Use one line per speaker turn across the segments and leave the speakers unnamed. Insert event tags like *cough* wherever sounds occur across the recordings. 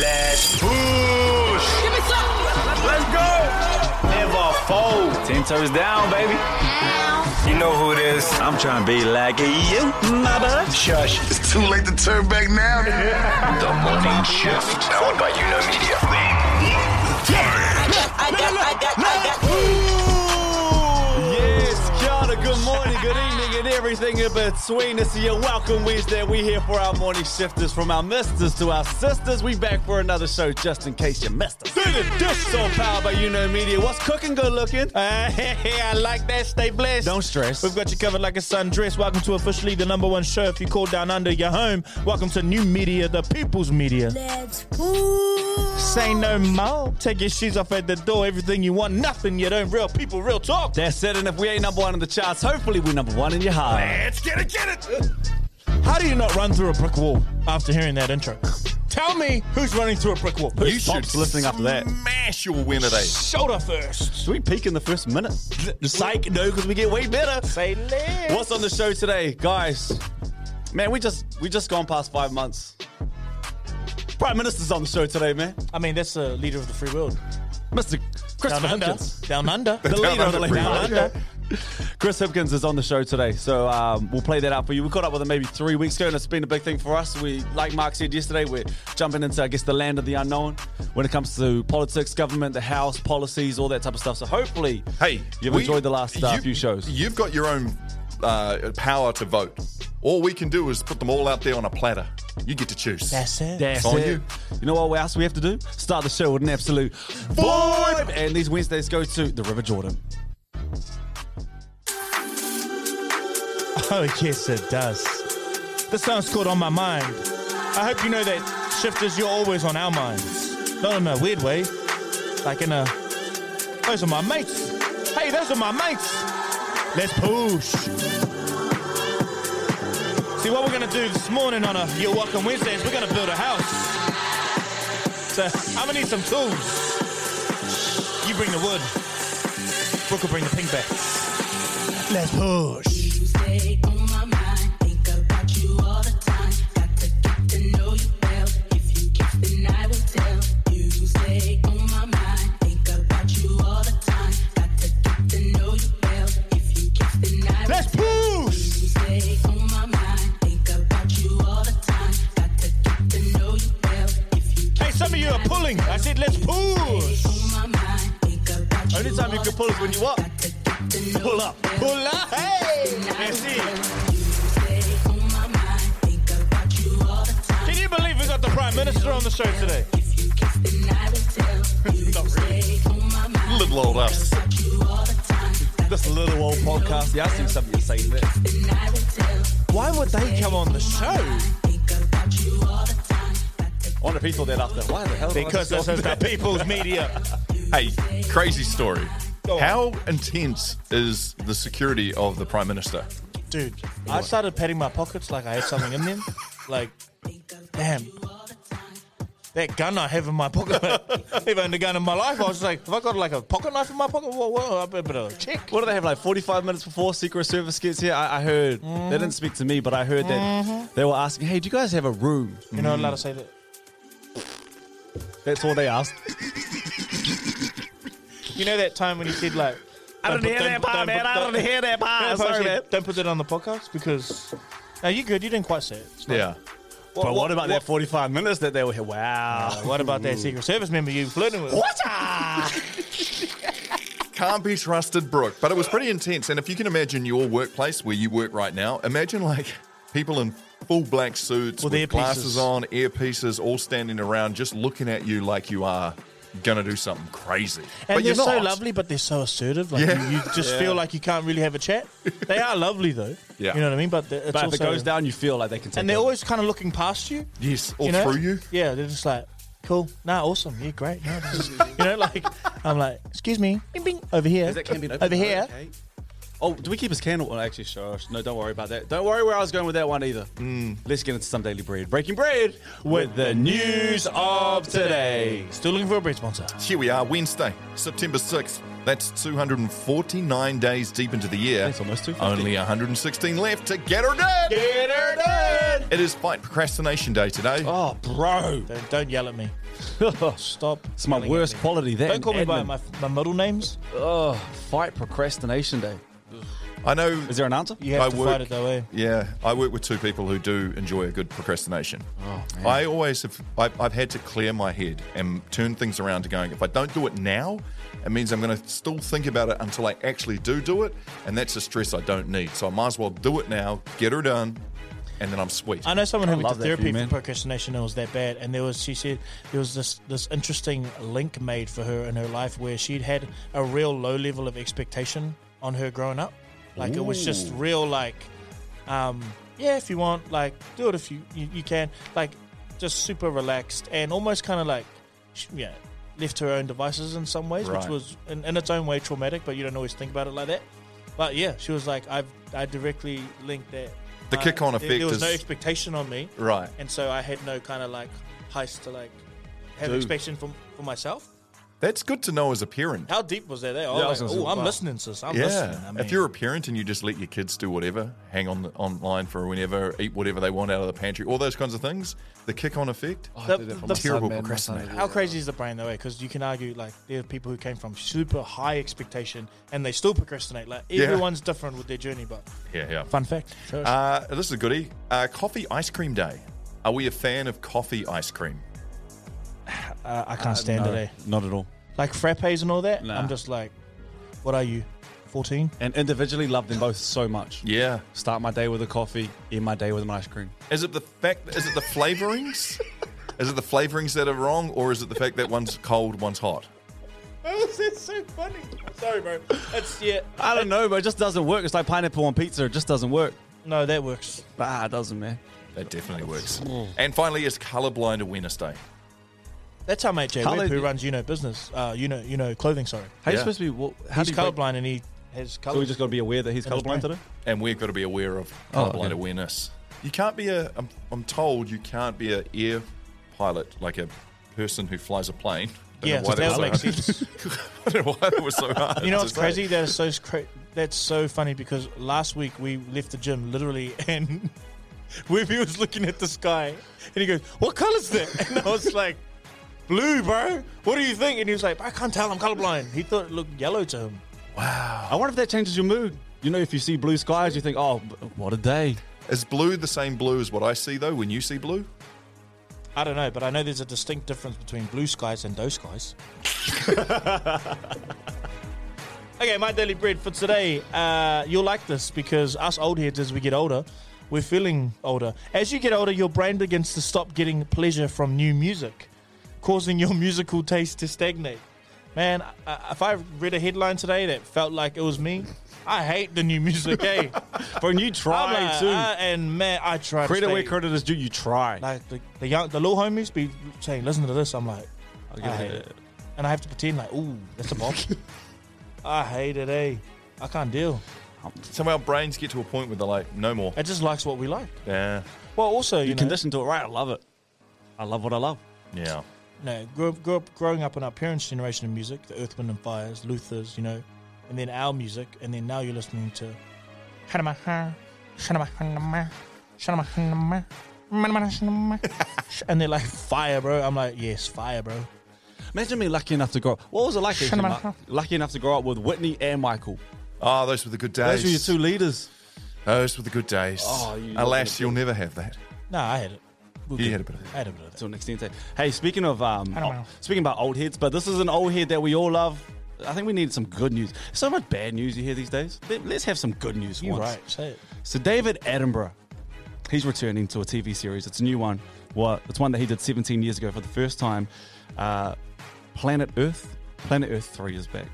Let's push. Give me some. Let's go. Never fold. Ten toes down, baby. You know who it is. I'm trying to be like you, my bud. Shush.
It's too late to turn back now. *laughs*
The morning shift. Powered by You Know Media.
I got, I got, I got.
Yes, kia ora, good morning, good evening, and everything in between. It's your welcome Wednesday. We here for our morning shifters, from our misters to our sisters. We back for another show, just in case you missed us. Through so powered by You Know Media. What's cooking? Good looking.
Uh, hey, I like that. Stay blessed.
Don't stress.
We've got you covered like a sundress. Welcome to officially the number one show. If you call down under your home, welcome to new media, the people's media.
Let's push.
Say no more. Take your shoes off at the door. Everything you want, nothing you don't. Real people, real talk.
That's it. And if we ain't number one in the charts, hopefully we're number one in your heart.
Let's get it, get it.
How do you not run through a brick wall after hearing that intro? Tell me who's running through a brick wall.
Who's
You should
pops listening after that?
Smash your win today.
Shoulder first.
Should we peak in the first minute? Psych, no, because we get way better.
Say less.
What's on the show today, guys? Man, we just we just gone past five months. Prime Minister's on the show today, man.
I mean, that's the leader of the free world.
Mr. Chris
Down under.
Hipkins.
Down under.
The *laughs* leader of the
under free
down
world.
under. *laughs* Chris Hipkins is on the show today, so um, we'll play that out for you. We caught up with him maybe three weeks ago, and it's been a big thing for us. We, like Mark said yesterday, we're jumping into, I guess, the land of the unknown when it comes to politics, government, the house, policies, all that type of stuff. So hopefully,
Hey,
you've
we-
enjoyed the last uh,
you-
few shows.
You've got your own uh, power to vote. All we can do is put them all out there on a platter. You get to choose.
That's it.
That's
on
it.
you.
You know what else we have to do? Start the show with an absolute vibe. And these Wednesdays go to the River Jordan.
Oh, yes, it does. This song's called On My Mind. I hope you know that shifters, you're always on our minds. Not in a weird way. Like in a, those are my mates. Hey, those are my mates. Let's push. See, what we're going to do this morning on a You're Welcome Wednesday is we're going to build a house. So I'm going to need some tools. You bring the wood. Brooke will bring the pink bags. Let's push.
You stay on my mind.
Minister on the show today?
If you kiss, then I will tell. You stay on my mind.
Little old us.
About you all the time.
This little old podcast. Yeah, I see something you're saying there.
Then I will tell.
Why would they come on the show?
Think about you all the time. Got to
I wonder if he thought that after. Why the hell?
Because
just
this
go
is the people's media. *laughs*
Hey, crazy story. How intense is the security of the Prime Minister?
Dude, I started patting my pockets like I had something in them. Like, damn. That gun I have in my pocket, never *laughs* owned a gun in my life. I was like, have I got like a pocket knife in my pocket? Whoa, whoa, I better check.
What do they have like 45 minutes before Secret Service gets here? I, I heard they didn't speak to me, but I heard that mm-hmm. they were asking, "Hey, do you guys have a room?"
You're not allowed to say that.
That's all they asked.
You know that time when you said like,
I didn't
put-
hear that part,
don't
man. I
don't-
didn't hear that part.
don't
Sorry,
put-
man.
Don't put that on the podcast because. No, you good. You didn't quite say it. It's
Yeah.
But what about that 45 minutes that they were here? Wow.
What about that Secret Service member you were flirting with? What? *laughs* *laughs*
Can't be trusted, Brooke. But it was pretty intense. And if you can imagine your workplace where you work right now, imagine like people in full black suits
With
with, glasses on, earpieces, all standing around, just looking at you like you are gonna do something crazy.
And
but
they're
you're
so lovely, but they're so assertive. Like
Yeah.
you, you just feel like you can't really have a chat. They are lovely though.
Yeah.
You know what I mean? But it's
But if it goes down, you feel like they can take
and they're
over.
always kind of looking past you.
Yes, or
you know?
through you.
Yeah, they're just like, cool, nah, awesome, yeah, great. No, is, *laughs* you know, like I'm like, excuse me, bing, bing, over here,
Is that can be
over here.
Okay. Oh, do we keep his candle? Oh, actually, sure. No, don't worry about that. Don't worry where I was going with that one either. Hmm. Let's get into some daily bread. Breaking bread with the news of today.
Still looking for a bread sponsor.
Here we are, Wednesday, September 6th. That's 249 days deep into the year.
That's almost 250.
Only 116 left to get her done.
Get her done.
It is Fight Procrastination Day today.
Oh, bro.
Don't, don't yell at me. *laughs* Stop.
It's my worst quality. That
Don't call me by my, my middle names.
Oh, fight procrastination day.
I know.
Is there an answer?
You have
I
to
work-
fight it though, eh?
Yeah, I work with two people who do enjoy a good procrastination.
Oh, man.
I always have. I've, I've had to clear my head and turn things around to going. If I don't do it now, it means I'm going to still think about it until I actually do do it, and that's a stress I don't need. So I might as well do it now, get her done, and then I'm sweet.
I know someone who went
love
to
that for
therapy
you,
for, procrastination and it was that bad. And there was, she said, there was this this interesting link made for her in her life where she'd had a real low level of expectation on her growing up. Like it was just real, like, um, yeah, if you want, like, do it if you you, you can, like, just super relaxed and almost kind of like, yeah, left to her own devices in some ways, which was in, in its own way traumatic. But you don't always think about it like that. But yeah, she was like, I've I directly linked that.
The
uh,
kick-on effect
There was no expectation on me,
right.
and so I had no kind of like heist to like have
Dude.
expectation for, for myself.
That's good to know as a parent.
How deep was that? There?
Yeah,
Oh, like, oh,
say,
I'm
wow.
listening, sis. I'm
yeah.
listening. I mean,
if you're a parent and you just let your kids do whatever, hang on the, online for whenever, eat whatever they want out of the pantry, all those kinds of things, the kick-on effect.
Oh, I
The-
did that for
the-
Terrible
man.
Procrastinator.
did
how crazy is the brain though? Because you can argue like there are people who came from super high expectation and they still procrastinate. Like
Yeah.
everyone's different with their journey, but
Yeah, yeah.
fun fact.
Uh, this is a goodie. Uh, coffee ice cream day. Are we a fan of coffee ice cream?
Uh, I can't stand
No,
it. Eh?
Not at all.
Like frappes and all that.
Nah.
I'm just like, what are you? 14?
And individually love them both so much.
Yeah.
Start my day with a coffee, end my day with an ice cream.
Is it the fact? Is it the flavorings? *laughs* is it the flavorings that are wrong, or is it the fact that one's cold, one's hot? *laughs*
That's so funny. Sorry, bro. It's yeah.
I don't know, but it just doesn't work. It's like pineapple on pizza. It just doesn't work.
No, that works.
Ah, it doesn't, man.
That definitely works. And finally, it's Colorblind Awareness Day.
That's how mate Jay
How
Webb, who runs You Know Business, uh, you know, you know clothing. Sorry,
How you
Yeah.
supposed to be? What, how
he's
do you
colorblind and he has color.
So we just got to be aware that he's
In his
colorblind
brain.
today.
And we've got to be aware of
Oh,
colorblind
okay.
awareness. You can't be a. I'm, I'm told you can't be a air pilot, like a person who flies a plane. Don't
yeah,
know why
that
was
makes
so
sense. *laughs*
I don't know why that was so hard.
You know
to
what's
say.
crazy? That is so cra- that's so funny because last week we left the gym literally *laughs* and *laughs* Webby was looking at the sky and he goes, "What color's that?" And I was like, "Blue, bro. What do you think?" And he was like, "I can't tell. I'm colorblind." He thought it looked yellow to him. Wow.
I wonder if that changes your mood. You know, if you see blue skies, you think, "Oh, what a day!"
Is blue the same blue as what I see though? When you see blue,
I don't know, but I know there's a distinct difference between blue skies and those skies. *laughs* okay, my daily bread for today. Uh, you'll like this because us old heads, as we get older, we're feeling older. As you get older, your brain begins to stop getting pleasure from new music, causing your *laughs* musical taste to stagnate. Man, I, if I read a headline today that felt like it was me, I hate the new music. *laughs* Hey,
Bro, you try
like,
too.
I- and man, I try. to
credit where credit is due. You try.
like the, the young, the little homies be saying, "Listen to this." I'm like,
I'll
I hate it, and I have to pretend like, "Ooh, that's a bomb." *laughs* I hate it, eh? I can't deal.
some of our brains get to a point where they're like, no more.
It just likes what we like.
Yeah,
Well, also, you
You
know,
conditioned to it, right? I love it. I love what I love.
yeah.
No, grew, up- grew up, growing up in our parents' generation of music, the Earth, Wind and Fires, Luthers, you know, and then our music, and then now you're listening to. *laughs* And they're like fire, bro. I'm like, yes, fire, bro.
Imagine me lucky enough to grow. What was it like? actually, Mark? lucky enough to grow up with Whitney and Michael.
Oh, those were the good days.
Those were your two leaders.
Those were the good days.
Oh, you-
Alas, you'll never have that.
No, I had it. We're
You
good.
had a bit of that.
I had a bit of that.
To an extent. Hey, speaking of um,
I don't know.
speaking about old heads, but this is an old head that we all love. I think we need some good news. So much bad news you hear these days. Let- Let's have some good news for
You're
once.
right. Say it.
So David Attenborough, he's returning to a TV series. It's a new one. Well, it's one that he did 17 years ago for the first time. Uh, Planet Earth. Planet Earth 3 is back.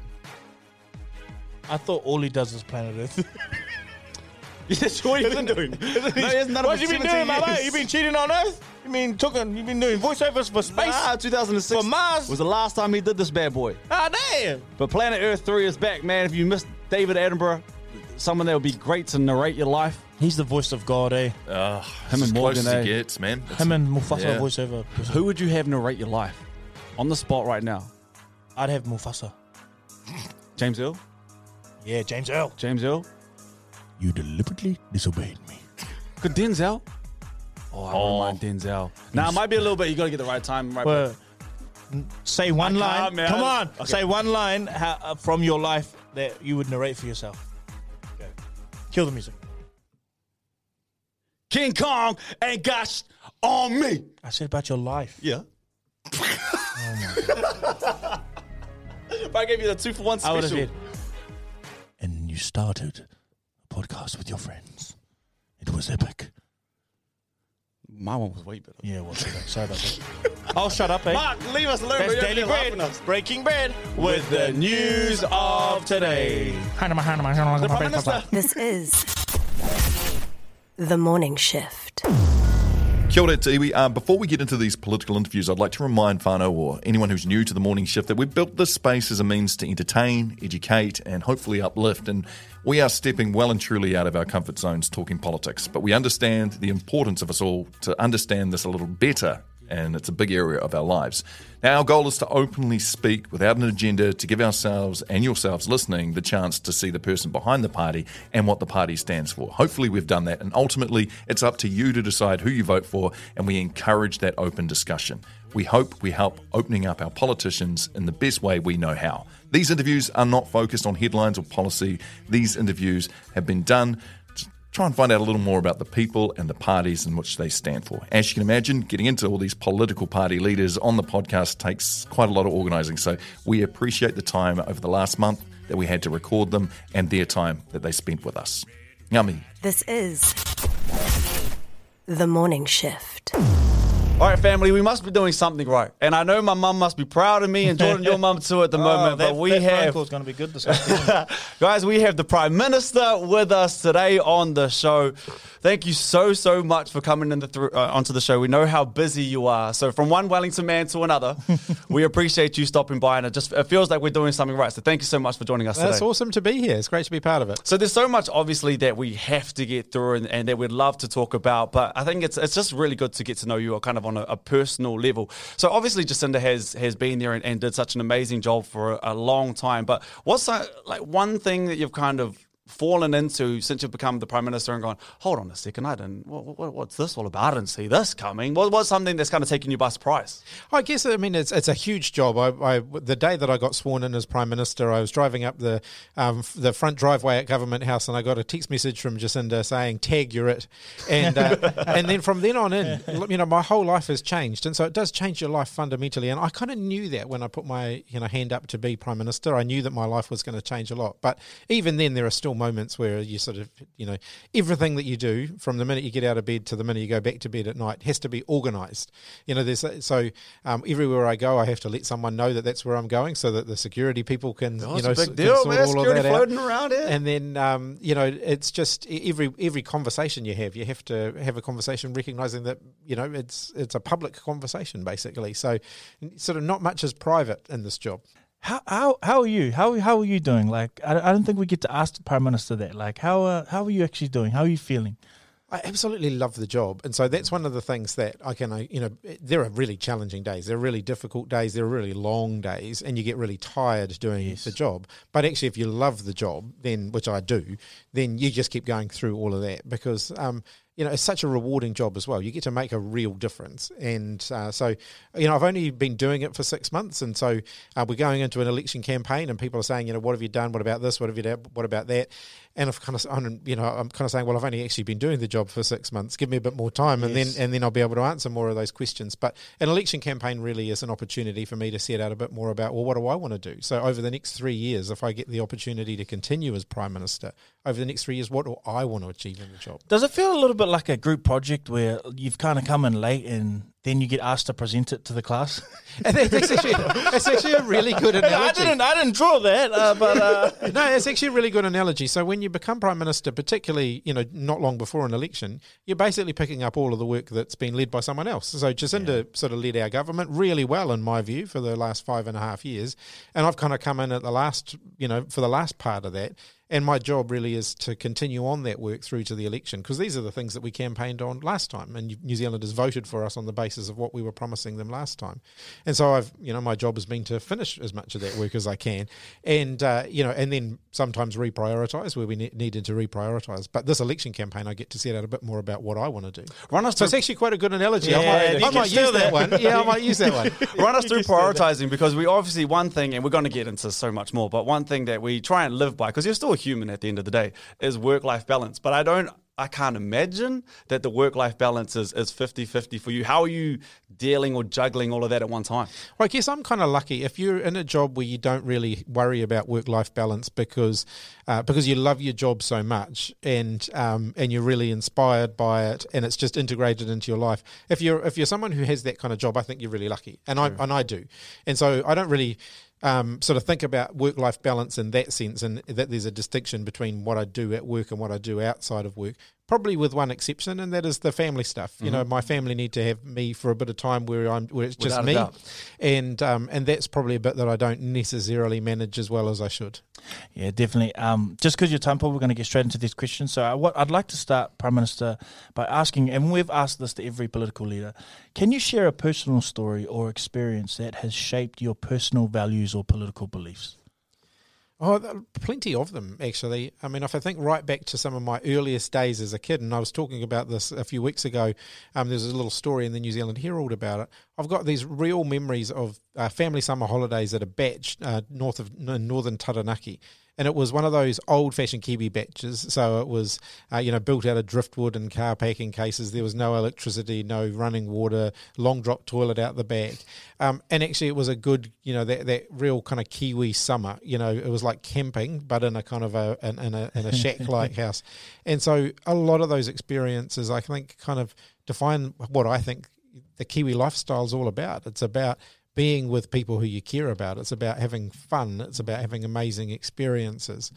I thought all he does is planet Earth. *laughs* *laughs*
That's what he's been doing. *laughs* no, he hasn't done
what
for
you been
17
doing, my
years.
mate? You been cheating on us? You mean talking? You've been doing voiceovers for space?
Ah, 2006
For Mars?
was the last time he did this bad boy.
Ah, damn!
But Planet Earth 3 is back, man. If you missed David Attenborough, someone that would be great to narrate your life.
He's the voice of God, eh?
Oh,
Him
as
and
close
Morgan,
as
eh?
it gets, man. It's-
Him and Mufasa
Yeah.
voiceover. person.
Who would you have narrate your life? On the spot right now.
I'd have Mufasa.
James Earl?
Yeah, James Earl.
James Earl?
You deliberately disobeyed me.
Good Denzel? Oh, I wouldn't mind Denzel. Now, it might be a little bit. You got to get the right time. Right.
Well, say one
I
line.
man.
Come on.
Okay.
Say one line ha- uh, from your life that you would narrate for yourself. Okay. Kill the music.
King Kong ain't got sh- on me.
I said about your life.
Yeah. *laughs* if I gave you the two for one special.
I would
special.
have said. And you started a podcast with your friends. It was epic.
My one was way better.
Yeah, well, sorry about that. *laughs* I'll shut up, eh?
Mark, leave us alone.
That's.
You're
Daily
laughing
Bread.
us.
Breaking Bread
With the news of today. The Prime Minister.
This is The Morning Shift.
Kia ora te iwi. Uh, before we get into these political interviews, I'd like to remind whānau or anyone who's new to the morning shift that we've built this space as a means to entertain, educate, and hopefully uplift. And we are stepping well and truly out of our comfort zones talking politics. But we understand the importance of us all to understand this a little better and it's a big area of our lives. Now, our goal is to openly speak without an agenda to give ourselves and yourselves listening the chance to see the person behind the party and what the party stands for. Hopefully, we've done that, and ultimately, it's up to you to decide who you vote for, and we encourage that open discussion. We hope we help opening up our politicians in the best way we know how. These interviews are not focused on headlines or policy, these interviews have been done try and find out a little more about the people and the parties in which they stand for. As you can imagine, getting into all these political party leaders on the podcast takes quite a lot of organising. So we appreciate the time over the last month that we had to record them and their time that they spent with us. Yummy.
This is The Morning Shift.
All right, family, we must be doing something right. And I know my mum must be proud of me, and Jordan, your mum too at the *laughs* moment.
that,
but we
that
have,
going to be good this *laughs*
guys, we have the Prime Minister with us today on the show. Thank you so, so much for coming in the through, uh, onto the show. We know how busy you are. So, from one Wellington man to another, *laughs* we appreciate you stopping by, and it just it feels like we're doing something right. So, thank you so much for joining us
That's
today.
awesome to be here. It's great to be part of it.
So there's so much obviously that we have to get through and, and that we'd love to talk about, but I think it's it's just really good to get to know you kind of on a, a personal level. So obviously Jacinda has has been there and, and did such an amazing job for a, a long time. But what's uh, like one thing that you've kind of fallen into since you've become the prime minister and gone, hold on a second, I didn't. What, what, what's this all about? I didn't see this coming. What, what's something that's kind of taken you by surprise?
I guess I mean it's it's a huge job. I, I the day that I got sworn in as prime minister, I was driving up the um, the front driveway at Government House, and I got a text message from Jacinda saying "Tag, you're it," and uh, *laughs* and then from then on in, you know, my whole life has changed, and so it does change your life fundamentally. And I kind of knew that when I put my you know hand up to be prime minister, I knew that my life was going to change a lot. But even then, there are still moments where you sort of you know everything that you do from the minute you get out of bed to the minute you go back to bed at night has to be organised. You know, there's so um, everywhere I go, I have to let someone know that that's where I'm going, so that the security people can you know
big deal, man.
all of
Security
that out.
floating around here.
And then um, you know, it's just every every conversation you have, you have to have a conversation recognizing that you know it's it's a public conversation basically. So sort of not much is private in this job.
How how how are you? How how are you doing? Like I, I don't think we get to ask the prime minister that. Like how uh, how are you actually doing? How are you feeling?
I absolutely love the job, and so that's one of the things that I can, you know, there are really challenging days. There are really difficult days. There are really long days, and you get really tired doing the job. But actually, if you love the job, then which I do, then you just keep going through all of that because, um, you know, it's such a rewarding job as well. You get to make a real difference, and uh, so, you know, I've only been doing it for six months, and so uh, we're going into an election campaign, and people are saying, you know, what have you done? What about this? What have you done? What about that? And I've kind of, I'm, you know, I'm kind of saying, well, I've only actually been doing the job for six months. Give me a bit more time, and then and then I'll be able to answer more of those questions. But an election campaign really is an opportunity for me to set out a bit more about, well, what do I want to do? So over the next three years, if I get the opportunity to continue as prime minister, over the next three years, what do I want to achieve in the job?
Does it feel a little bit like a group project where you've kind of come in late and then you get asked to present it to the class? *laughs*
And that's actually, that's actually a really good *laughs* analogy.
I didn't I didn't draw that, uh, but uh, *laughs*
no, it's actually a really good analogy. So when you become prime minister, particularly you know not long before an election, you're basically picking up all of the work that's been led by someone else. So Jacinda sort of led our government really well, in my view, for the last five and a half years, and I've kind of come in at the last, you know, for the last part of that. And my job really is to continue on that work through to the election because these are the things that we campaigned on last time, and New Zealanders voted for us on the basis of what we were promising them last time. And so I've, you know, my job has been to finish as much of that work as I can, and uh, you know, and then sometimes reprioritize where we ne- needed to reprioritize. But this election campaign, I get to set out a bit more about what I want to do.
Run us
So it's actually quite a good analogy.
Yeah,
I might, I might use that
that.
one. Yeah, I might use that one. *laughs*
Run us through prioritizing because we obviously one thing, and we're going to get into so much more, but one thing that we try and live by, because you're still a human at the end of the day, is work life balance. But I don't, I can't imagine that the work life balance is, is 50 50 for you. How are you dealing or juggling all of that at one time?
Well, I guess I'm kind of lucky if you're in a job where you don't really worry about work life balance because uh, because you love your job so much and um, and you're really inspired by it and it's just integrated into your life. If you're if you're someone who has that kind of job, I think you're really lucky, and I and I do, and so I don't really. Um, sort of think about work life balance in that sense, and that there's a distinction between what I do at work and what I do outside of work. Probably with one exception, and that is the family stuff. You know, my family need to have me for a bit of time where I'm where it's just
Without
me, and um, and that's probably a bit that I don't necessarily manage as well as I should.
Yeah, definitely. Um, just because your time, Paul, we're going to get straight into these questions. So, I, what I'd like to start, Prime Minister, by asking, and we've asked this to every political leader, can you share a personal story or experience that has shaped your personal values or political beliefs?
Oh, plenty of them actually. I mean, if I think right back to some of my earliest days as a kid, and I was talking about this a few weeks ago. Um, there's a little story in the New Zealand Herald about it. I've got these real memories of uh, family summer holidays at a bach uh, north of northern Taranaki. And it was one of those old-fashioned Kiwi baches. So it was, uh, you know, built out of driftwood and car packing cases. There was no electricity, no running water, long drop toilet out the back. Um, and actually, it was a good, you know, that, that real kind of Kiwi summer. You know, it was like camping, but in a kind of a in, in a in a shack-like *laughs* house. And so, a lot of those experiences, I think, kind of define what I think the Kiwi lifestyle is all about. It's about being with people who you care about. It's about having fun. It's about having amazing experiences.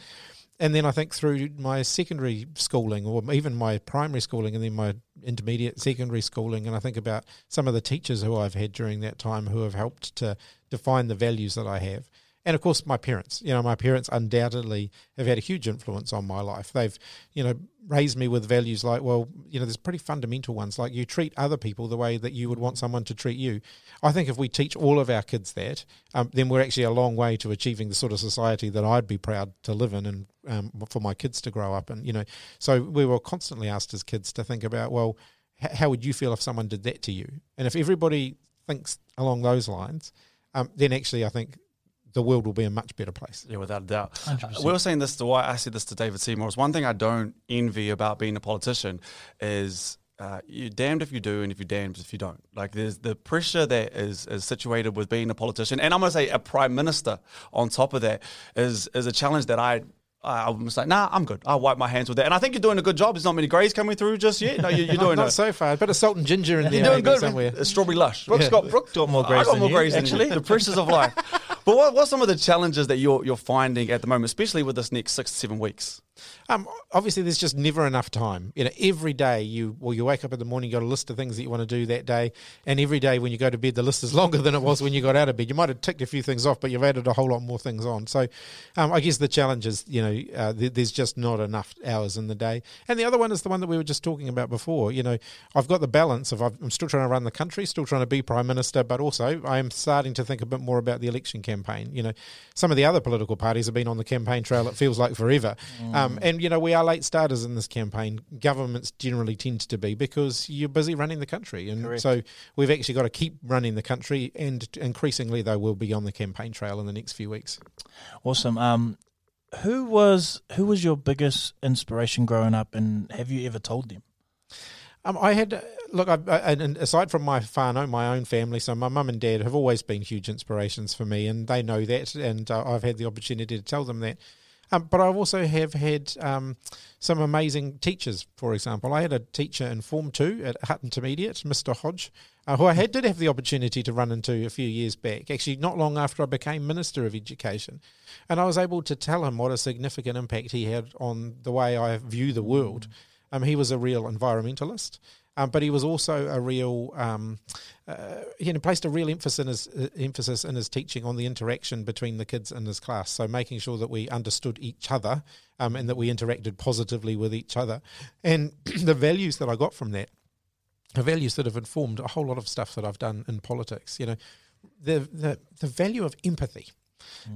And then I think through my secondary schooling or even my primary schooling and then my intermediate secondary schooling, and I think about some of the teachers who I've had during that time who have helped to define the values that I have. And of course, my parents. You know, my parents undoubtedly have had a huge influence on my life. They've, you know, raised me with values like, well, you know, there's pretty fundamental ones like you treat other people the way that you would want someone to treat you. I think if we teach all of our kids that, um, then we're actually a long way to achieving the sort of society that I'd be proud to live in and um, for my kids to grow up and You know, so we were constantly asked as kids to think about, well, h- how would you feel if someone did that to you? And if everybody thinks along those lines, um, then actually I think the world will be a much better place.
Yeah, without a doubt. Uh, we were saying this to why I said this to David Seymour. Is one thing I don't envy about being a politician is uh, you're damned if you do and if you're damned if you don't. Like there's the pressure that is, is situated with being a politician, and I'm gonna say a prime minister on top of that is is a challenge that I. I was like, nah, I'm good. I'll wipe my hands with that. And I think you're doing a good job. There's not many greys coming through just yet. No, you're, *laughs* you're doing
not
a,
so far, but a salt and ginger in there
you're doing good.
somewhere.
man. Strawberry lush. Brooke's
Yeah.
got Brooke
Got more
I
grays
got
than
more
you,
grays than
actually.
you. The pressures of life. But what, what's some of the challenges that you're you're finding at the moment, especially with this next six to seven weeks?
Um, obviously, there's just never enough time. You know, every day you well, you wake up in the morning, you got a list of things that you want to do that day, and every day when you go to bed, the list is *laughs* longer than it was when you got out of bed. You might have ticked a few things off, but you've added a whole lot more things on. So, um, I guess the challenge is, you know, uh, th- there's just not enough hours in the day. And the other one is the one that we were just talking about before. You know, I've got the balance of I've, I'm still trying to run the country, still trying to be prime minister, but also I am starting to think a bit more about the election campaign. You know, some of the other political parties have been on the campaign trail. It feels like forever, um, and you know we are late starters in this campaign. Governments generally tend to be because you're busy running the country, and so we've actually got to keep running the country. And increasingly, though, we'll be on the campaign trail in the next few weeks.
Awesome. Um, who was who was your biggest inspiration growing up, and have you ever told them?
Um, I had look, I, I, and aside from my whānau, my own family, so my mum and dad have always been huge inspirations for me, and they know that, and uh, I've had the opportunity to tell them that. Um, but I also have had um, some amazing teachers. For example, I had a teacher in Form Two at Hutt Intermediate, Mr. Hodge, uh, who I had did have the opportunity to run into a few years back. Actually, not long after I became Minister of Education, and I was able to tell him what a significant impact he had on the way I view the world. Um, he was a real environmentalist, um, but he was also a real, um, uh, you know, placed a real emphasis in, his, uh, emphasis in his teaching on the interaction between the kids in his class. So making sure that we understood each other um, and that we interacted positively with each other. And *clears throat* the values that I got from that are values that have informed a whole lot of stuff that I've done in politics. You know, the the the value of empathy.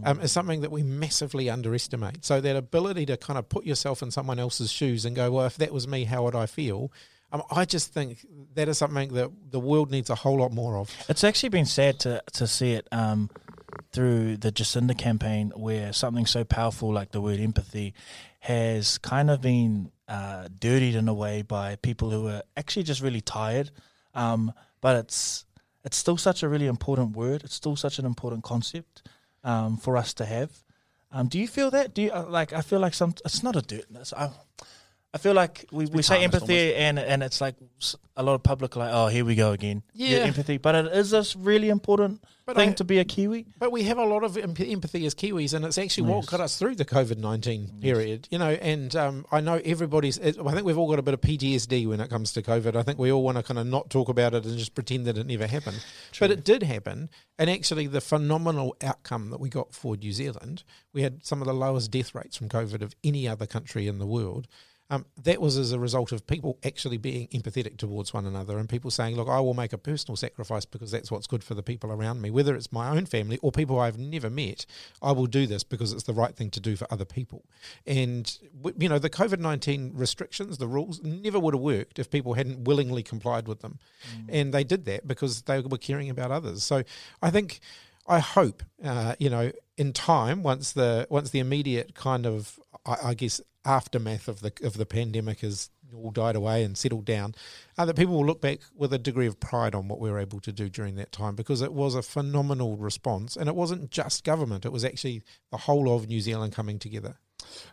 Um, is something that we massively underestimate. So that ability to kind of put yourself in someone else's shoes and go, well, if that was me, how would I feel? Um, I just think that is something that the world needs a whole lot more of.
It's actually been sad to to see it um, through the Jacinda campaign, where something so powerful like the word empathy has kind of been uh, dirtied in a way by people who are actually just really tired. Um, but it's it's still such a really important word. It's still such an important concept um, for us to have. Um, do you feel that? Do you uh, like? I feel like some. It's not a dirt. I, I feel like we, we say empathy and and it's like a lot of public are like, oh, here we go again.
Yeah.
empathy. But it is this really important
But
thing
I-
to be a Kiwi.
But we have a lot of empathy as Kiwis, and it's actually what got us through the COVID nineteen period. You know, and um, I know everybody's. I think we've all got a bit of PTSD when it comes to COVID. I think we all want to kind of not talk about it and just pretend that it never happened. But it did happen, and actually, the phenomenal outcome that we got for New Zealand, we had some of the lowest death rates from COVID of any other country in the world. Um, that was as a result of people actually being empathetic towards one another and people saying, Look, I will make a personal sacrifice because that's what's good for the people around me, whether it's my own family or people I've never met. I will do this because it's the right thing to do for other people. And, you know, the COVID 19 restrictions, the rules, never would have worked if people hadn't willingly complied with them. And they did that because they were caring about others. So I think. I hope, uh, you know, in time, once the once the immediate kind of, I, I guess, aftermath of the of the pandemic has all died away and settled down, uh, that people will look back with a degree of pride on what we were able to do during that time because it was a phenomenal response, and it wasn't just government; it was actually the whole of New Zealand coming together.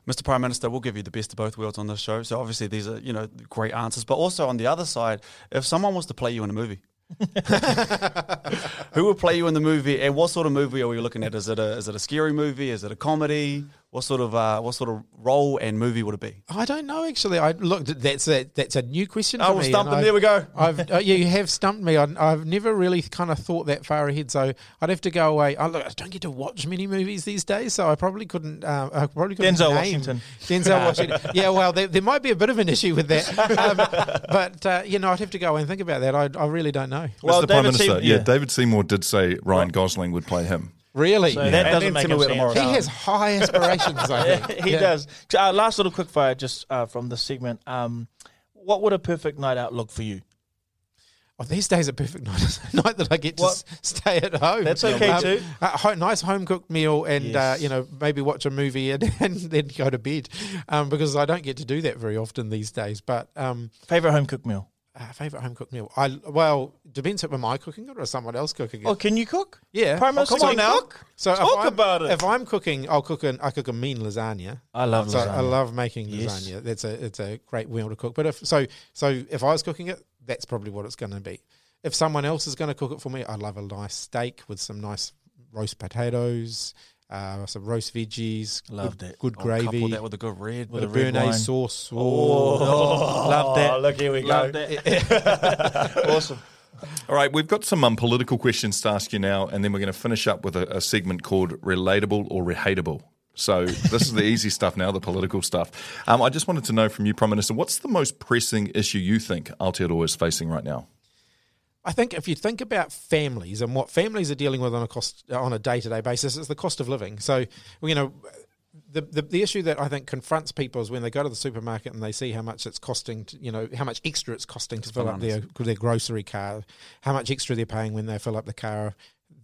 Mr. Prime Minister, we'll give you the best of both worlds on this show. So obviously these are, you know, great answers. But also on the other side, if someone was to play you in a movie, *laughs* who would play you in the movie and what sort of movie are we looking at? Is it a is it a scary movie? Is it a comedy? What sort of uh, what sort of role and movie would it be?
I don't know actually. I looked. That's a that's a new question.
Oh,
for
we'll stump them.
I-
There we go. *laughs*
I've uh, yeah, you have stumped me. I, I've never really kind of thought that far ahead, so I'd have to go away. I, look, I don't get to watch many movies these days, so I probably couldn't. Uh, I probably couldn't
Denzel
name
Washington.
Denzel *laughs* Washington. Yeah, well, there, there might be a bit of an issue with that, um, *laughs* but uh, you know, I'd have to go away and think about that. I, I really don't know.
Well,
Mr. Prime
David
Minister,
Seymour-
yeah.
yeah.
David Seymour did say Ryan Gosling would play him.
Really,
So
Yeah.
that doesn't make
Timothy
him stand
he has high aspirations. I *laughs* think
he
Yeah.
does. Uh, last little quick fire, just uh, from the segment. Um, what would a perfect night out look for you?
Oh, these days a perfect night is a *laughs* night that I get to
What?
s- stay at home.
That's okay too.
A nice home cooked meal, and
Yes.
uh, you know maybe watch a movie and, *laughs* and then go to bed, um, because I don't get to do that very often these days. But um,
Favorite home cooked meal?
uh, favorite home cooked meal, I well depends if am I cooking it or is someone else cooking it.
Oh, can you cook?
yeah,
Prime
Oh,
Minister,
come on
can you
now.
cook?
So if
Talk
I'm,
about it.
If I'm cooking, I'll cook an I cook a mean lasagna.
I love
So I love making
Yes.
lasagna. That's a it's a great meal to cook. But if so so if I was cooking it, that's probably what it's going to be. If someone else is going to cook it for me, I love a nice steak with some nice roast potatoes, uh, some roast veggies,
Love
good,
that.
good gravy,
couple that with a good red.
with a
with a red
béarnaise
wine.
sauce.
Oh, *laughs* love that.
look, here we go.
That. *laughs* awesome.
All right, we've got some um, political questions to ask you now, and then we're going to finish up with a, a segment called Relatable or Rehateable. So this is the easy stuff now, the political stuff. Um, I just wanted to know from you, Prime Minister, what's the most pressing issue you think Aotearoa is facing right now?
I think if you think about families and what families are dealing with on a cost on a day to day basis, it's the cost of living. So you know. The, the, the issue that I think confronts people is when they go to the supermarket and they see how much it's costing, to, you know, how much extra it's costing to fill up their, their grocery car, how much extra they're paying when they fill up the car,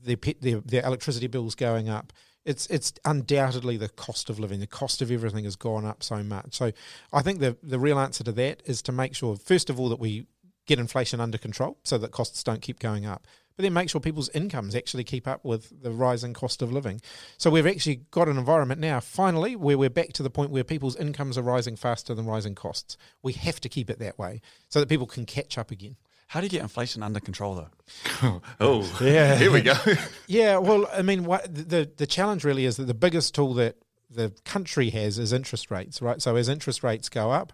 their, pet, their, their electricity bills going up. It's it's undoubtedly the cost of living. The cost of everything has gone up so much. So I think the the real answer to that is to make sure, first of all, that we get inflation under control so that costs don't keep going up. But then make sure people's incomes actually keep up with the rising cost of living. So we've actually got an environment now, finally, where we're back to the point where people's incomes are rising faster than rising costs. We have to keep it that way so that people can catch up again.
How do you get inflation under control, though? *laughs*
Oh, *laughs* yeah. *laughs* Here we go.
Yeah, well, I mean, what, the the challenge really is that the biggest tool that the country has is interest rates, right? So as interest rates go up,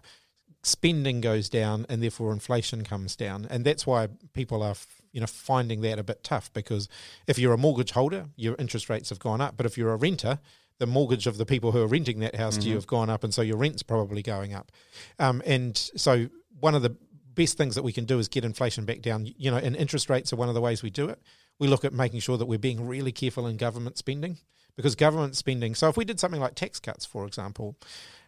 spending goes down, and therefore inflation comes down, and that's why people are, you know, finding that a bit tough because if you're a mortgage holder, your interest rates have gone up, but if you're a renter, the mortgage of the people who are renting that house to you have gone up, and so your rent's probably going up, um, and so one of the best things that we can do is get inflation back down. You know, and interest rates are one of the ways we do it. We look at making sure that we're being really careful in government spending because government spending. So if we did something like tax cuts, for example,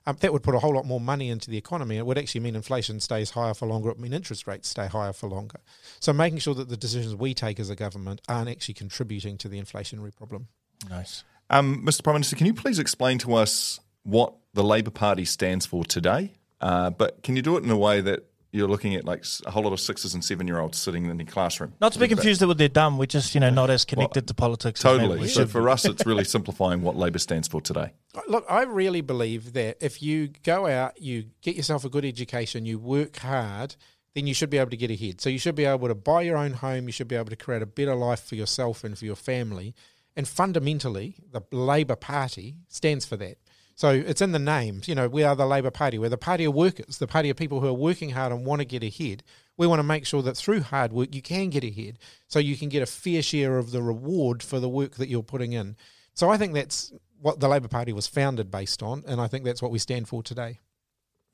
um, that would put a whole lot more money into the economy. It would actually mean inflation stays higher for longer. It would mean interest rates stay higher for longer. So making sure that the decisions we take as a government aren't actually contributing to the inflationary problem.
Nice.
Um, Mr. Prime Minister, can you please explain to us what the Labour Party stands for today? Uh, but can you do it in a way that you're looking at like a whole lot of sixes and seven year olds sitting in the classroom?
Not to be confused with their dumb. We're just, you know, not as connected to politics.
Totally.
we
So for us, it's really *laughs* simplifying what Labour stands for today.
Uh, look, I really believe that if you go out, you get yourself a good education, you work hard, then you should be able to get ahead. So you should be able to buy your own home, you should be able to create a better life for yourself and for your family. And fundamentally, the Labour Party stands for that. So it's in the names. You know, we are the Labour Party. We're the party of workers, the party of people who are working hard and want to get ahead. We want to make sure that through hard work you can get ahead, so you can get a fair share of the reward for the work that you're putting in. So I think that's what the Labour Party was founded based on, and I think that's what we stand for today.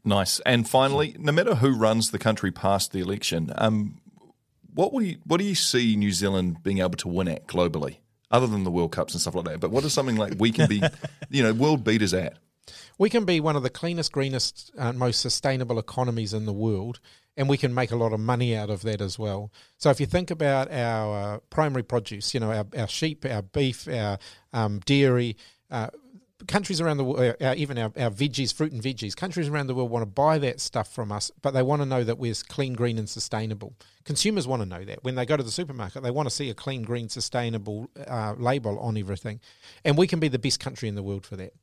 Nice. And finally, no matter who runs the country past the election, um, what will you, what do you see New Zealand being able to win at globally, other than the World Cups and stuff like that? But what is something like we can be, *laughs* you know, world beaters at?
We can be one of the cleanest, greenest, uh, most sustainable economies in the world, and we can make a lot of money out of that as well. So if you think about our uh, primary produce, you know, our, our sheep, our beef, our um, dairy, uh, countries around the world, uh, even our, our veggies, fruit and veggies, countries around the world want to buy that stuff from us, but they want to know that we're clean, green, and sustainable. Consumers want to know that. When they go to the supermarket, they want to see a clean, green, sustainable uh, label on everything. And we can be the best country in the world for that.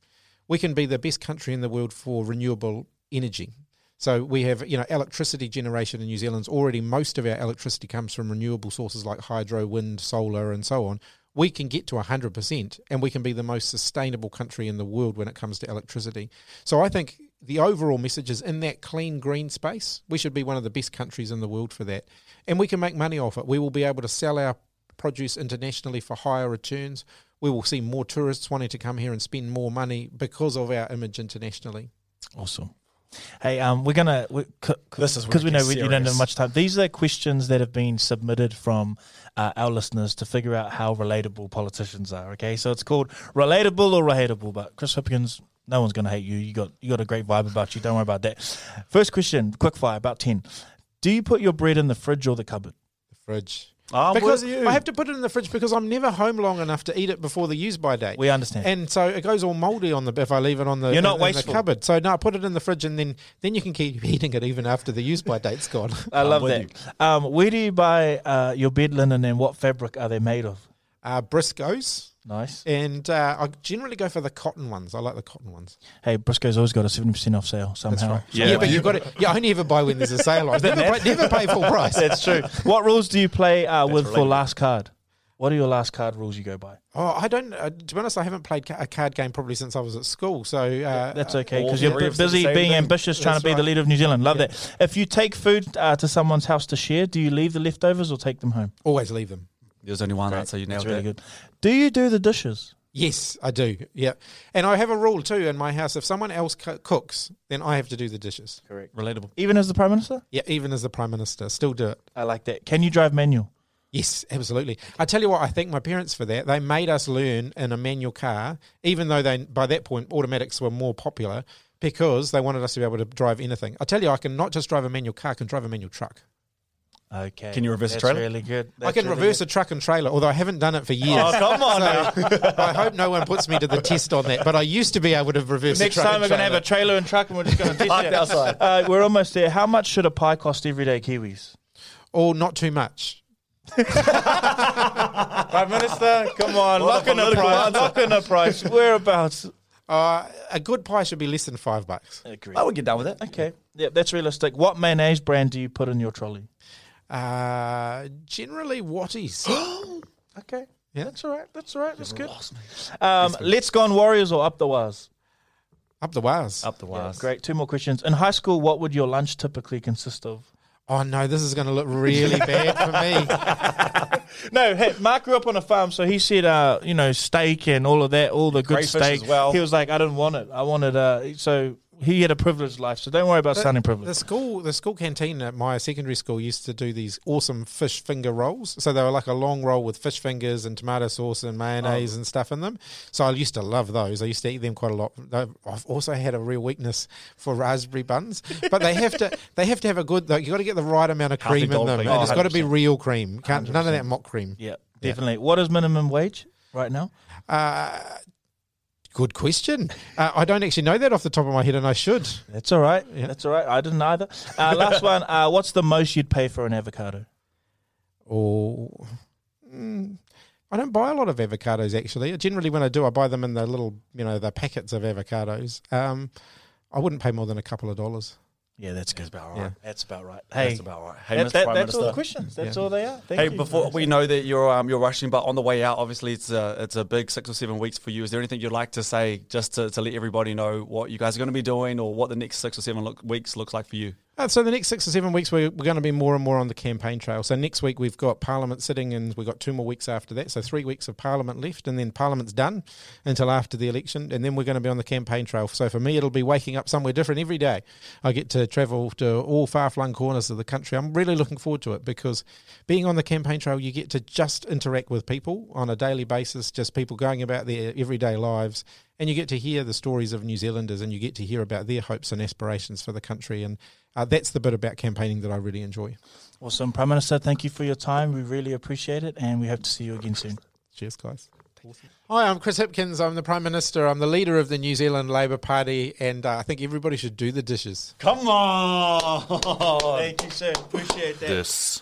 We can be the best country in the world for renewable energy. So we have, you know, electricity generation in New Zealand's already most of our electricity comes from renewable sources like hydro, wind, solar, and so on. We can get to 100% and we can be the most sustainable country in the world when it comes to electricity. So I think the overall message is in that clean green space, we should be one of the best countries in the world for that. And we can make money off it. We will be able to sell our produce internationally for higher returns. We will see more tourists wanting to come here and spend more money because of our image internationally.
Awesome. Hey, um, we're gonna we,
This is
because we know we, don't have much time. These are questions that have been submitted from uh, our listeners to figure out how relatable politicians are. Okay, so it's called relatable or hateable. But Chris Hipkins, no one's gonna hate you. You got you got a great vibe about you. Don't worry about that. First question, quick fire, about ten. Do you put your bread in the fridge or the cupboard?
The fridge.
I'm
because
you.
I have to put it in the fridge because I'm never home long enough to eat it before the use by date.
We understand.
and so it goes all mouldy on the if I leave it on the
You're not
in, in the
wasteful.
cupboard. So no, I put it in the fridge and then then you can keep *laughs* eating it even after the use by date's gone. *laughs*
I love that. Um, where do you buy uh, your bed linen and what fabric are they made of?
Uh, Briscoes,
Nice.
and uh, I generally go for the cotton ones. I like the cotton ones.
Hey, Briscoe's always got a seventy percent off sale somehow.
Yeah, but you've got to. You only ever buy when there's a sale on. never, pay, never pay full price.
That's true. what rules do you play uh, with for last card? What are your last card rules you go by?
Oh, I don't. Uh, to be honest, I haven't played ca- a card game probably since I was at school. So uh,
That's okay because you're
of us did the
busy being
thing.
ambitious, trying
That's
to be the leader of New Zealand. Love that. If you take food uh, to someone's house to share, do you leave the leftovers or take them home?
always leave them.
There's only one answer. You nailed
That's really
it.
good. Do you do the dishes?
Yes, I do. Yeah, and I have a rule too in my house: if someone else co- cooks, then I have to do the dishes.
Correct.
Relatable.
Even as the prime minister?
Yeah, even as the prime minister, still do it.
I like that. Can you drive manual?
Yes, absolutely. I tell you what, I thank my parents for that. They made us learn in a manual car, even though they by that point automatics were more popular, because they wanted us to be able to drive anything. I tell you, I can not just drive a manual car, I can drive a manual truck.
Okay.
Can you reverse a trailer?
really good.
I can reverse a truck and trailer, although I haven't done it for years.
Oh, come on now. *laughs*
I hope no one puts me to the test on that. But I used to be able to reverse.
Next
a truck Next
time
and
we're going to have a trailer and truck and we're just going *laughs* to test
Parked
it.
outside.
Uh, we're almost there. How much should a pie cost everyday Kiwis?
Oh, not too much. *laughs*
Prime Minister, come on,
What
lock
a
in a price.
answer.
Lock in a price. Whereabouts?
Uh, a good pie should be less than five bucks.
Agree.
I would get down with it.
Okay. Yeah, that's realistic. What mayonnaise brand do you put in your trolley?
Uh, generally, Watties. *gasps*
Okay.
Yeah.
That's all right. That's all right. That's good. Um, let's go on Warriors or up the wires.
Up the wires.
Up the wires.
Great. Two more questions. In high school, what would your lunch typically consist of?
Oh no, this is going to look really bad for me. *laughs*
No, hey, Mark grew up on a farm, so he said, uh, you know, steak and all of that, all the good
Crayfish
steak.
as well.
He was like, I didn't want it. I wanted, uh, so he had a privileged life, so don't worry about sounding privileged.
The school, the school canteen at my secondary school used to do these awesome fish finger rolls. So they were like a long roll with fish fingers and tomato sauce and mayonnaise
Oh.
and stuff in them. So I used to love those. I used to eat them quite a lot. I've also had a real weakness for raspberry buns, but they have to *laughs* they have to have a good. You got to get the right amount of
Healthy
cream in them, and
Oh,
it's got to be real cream. Can't, none of that mock cream.
Yeah, definitely. What is minimum wage right now?
Uh, good question. Uh, I don't actually know that off the top of my head, and I should.
That's all right.
Yeah.
That's all right. I didn't either. Uh, last one. Uh, what's the most you'd pay for an avocado?
or mm, I don't buy a lot of avocados actually. Generally, when I do, I buy them in the little, you know, the packets of avocados. Um, I wouldn't pay more than a couple of dollars.
Yeah, that's good.
about right.
Yeah.
That's about right. Hey,
That's about right. Hey,
that- that-
Prime
that's all the questions. That's
Yeah.
all they are. Thank
Hey,
you.
before we know that you're um, you're rushing, but on the way out, obviously it's a it's a big six or seven weeks for you. Is there anything you'd like to say just to, to let everybody know what you guys are going to be doing, or what the next six or seven look, weeks looks like for you?
Uh, so the next six or seven weeks, we're, we're going to be more and more on the campaign trail. So next week we've got Parliament sitting, and we've got two more weeks after that. So three weeks of Parliament left, and then Parliament's done until after the election, and then we're going to be on the campaign trail. So for me, it'll be waking up somewhere different every day. I get to travel to all far-flung corners of the country. I'm really looking forward to it because being on the campaign trail, you get to just interact with people on a daily basis, just people going about their everyday lives. And you get to hear the stories of New Zealanders and you get to hear about their hopes and aspirations for the country. And uh, that's the bit about campaigning that I really enjoy.
Awesome, Prime Minister. Thank you for your time. We really appreciate it, and we hope to see you again soon.
Cheers, guys. Hi, I'm Chris Hipkins. I'm the Prime Minister. I'm the leader of the New Zealand Labour Party, and uh, I think everybody should do the dishes.
Come on! *laughs*
Thank you, sir. Appreciate that.
This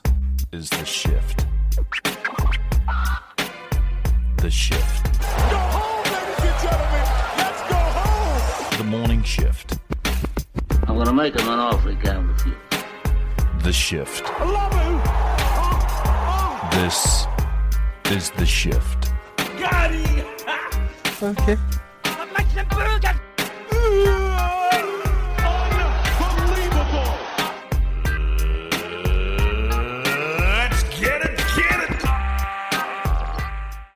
is the shift. The shift.
Gentlemen. Let's go home.
The morning shift.
I'm gonna make him an offer he with you.
The shift.
I love you.
This is the shift.
Got him.
Okay.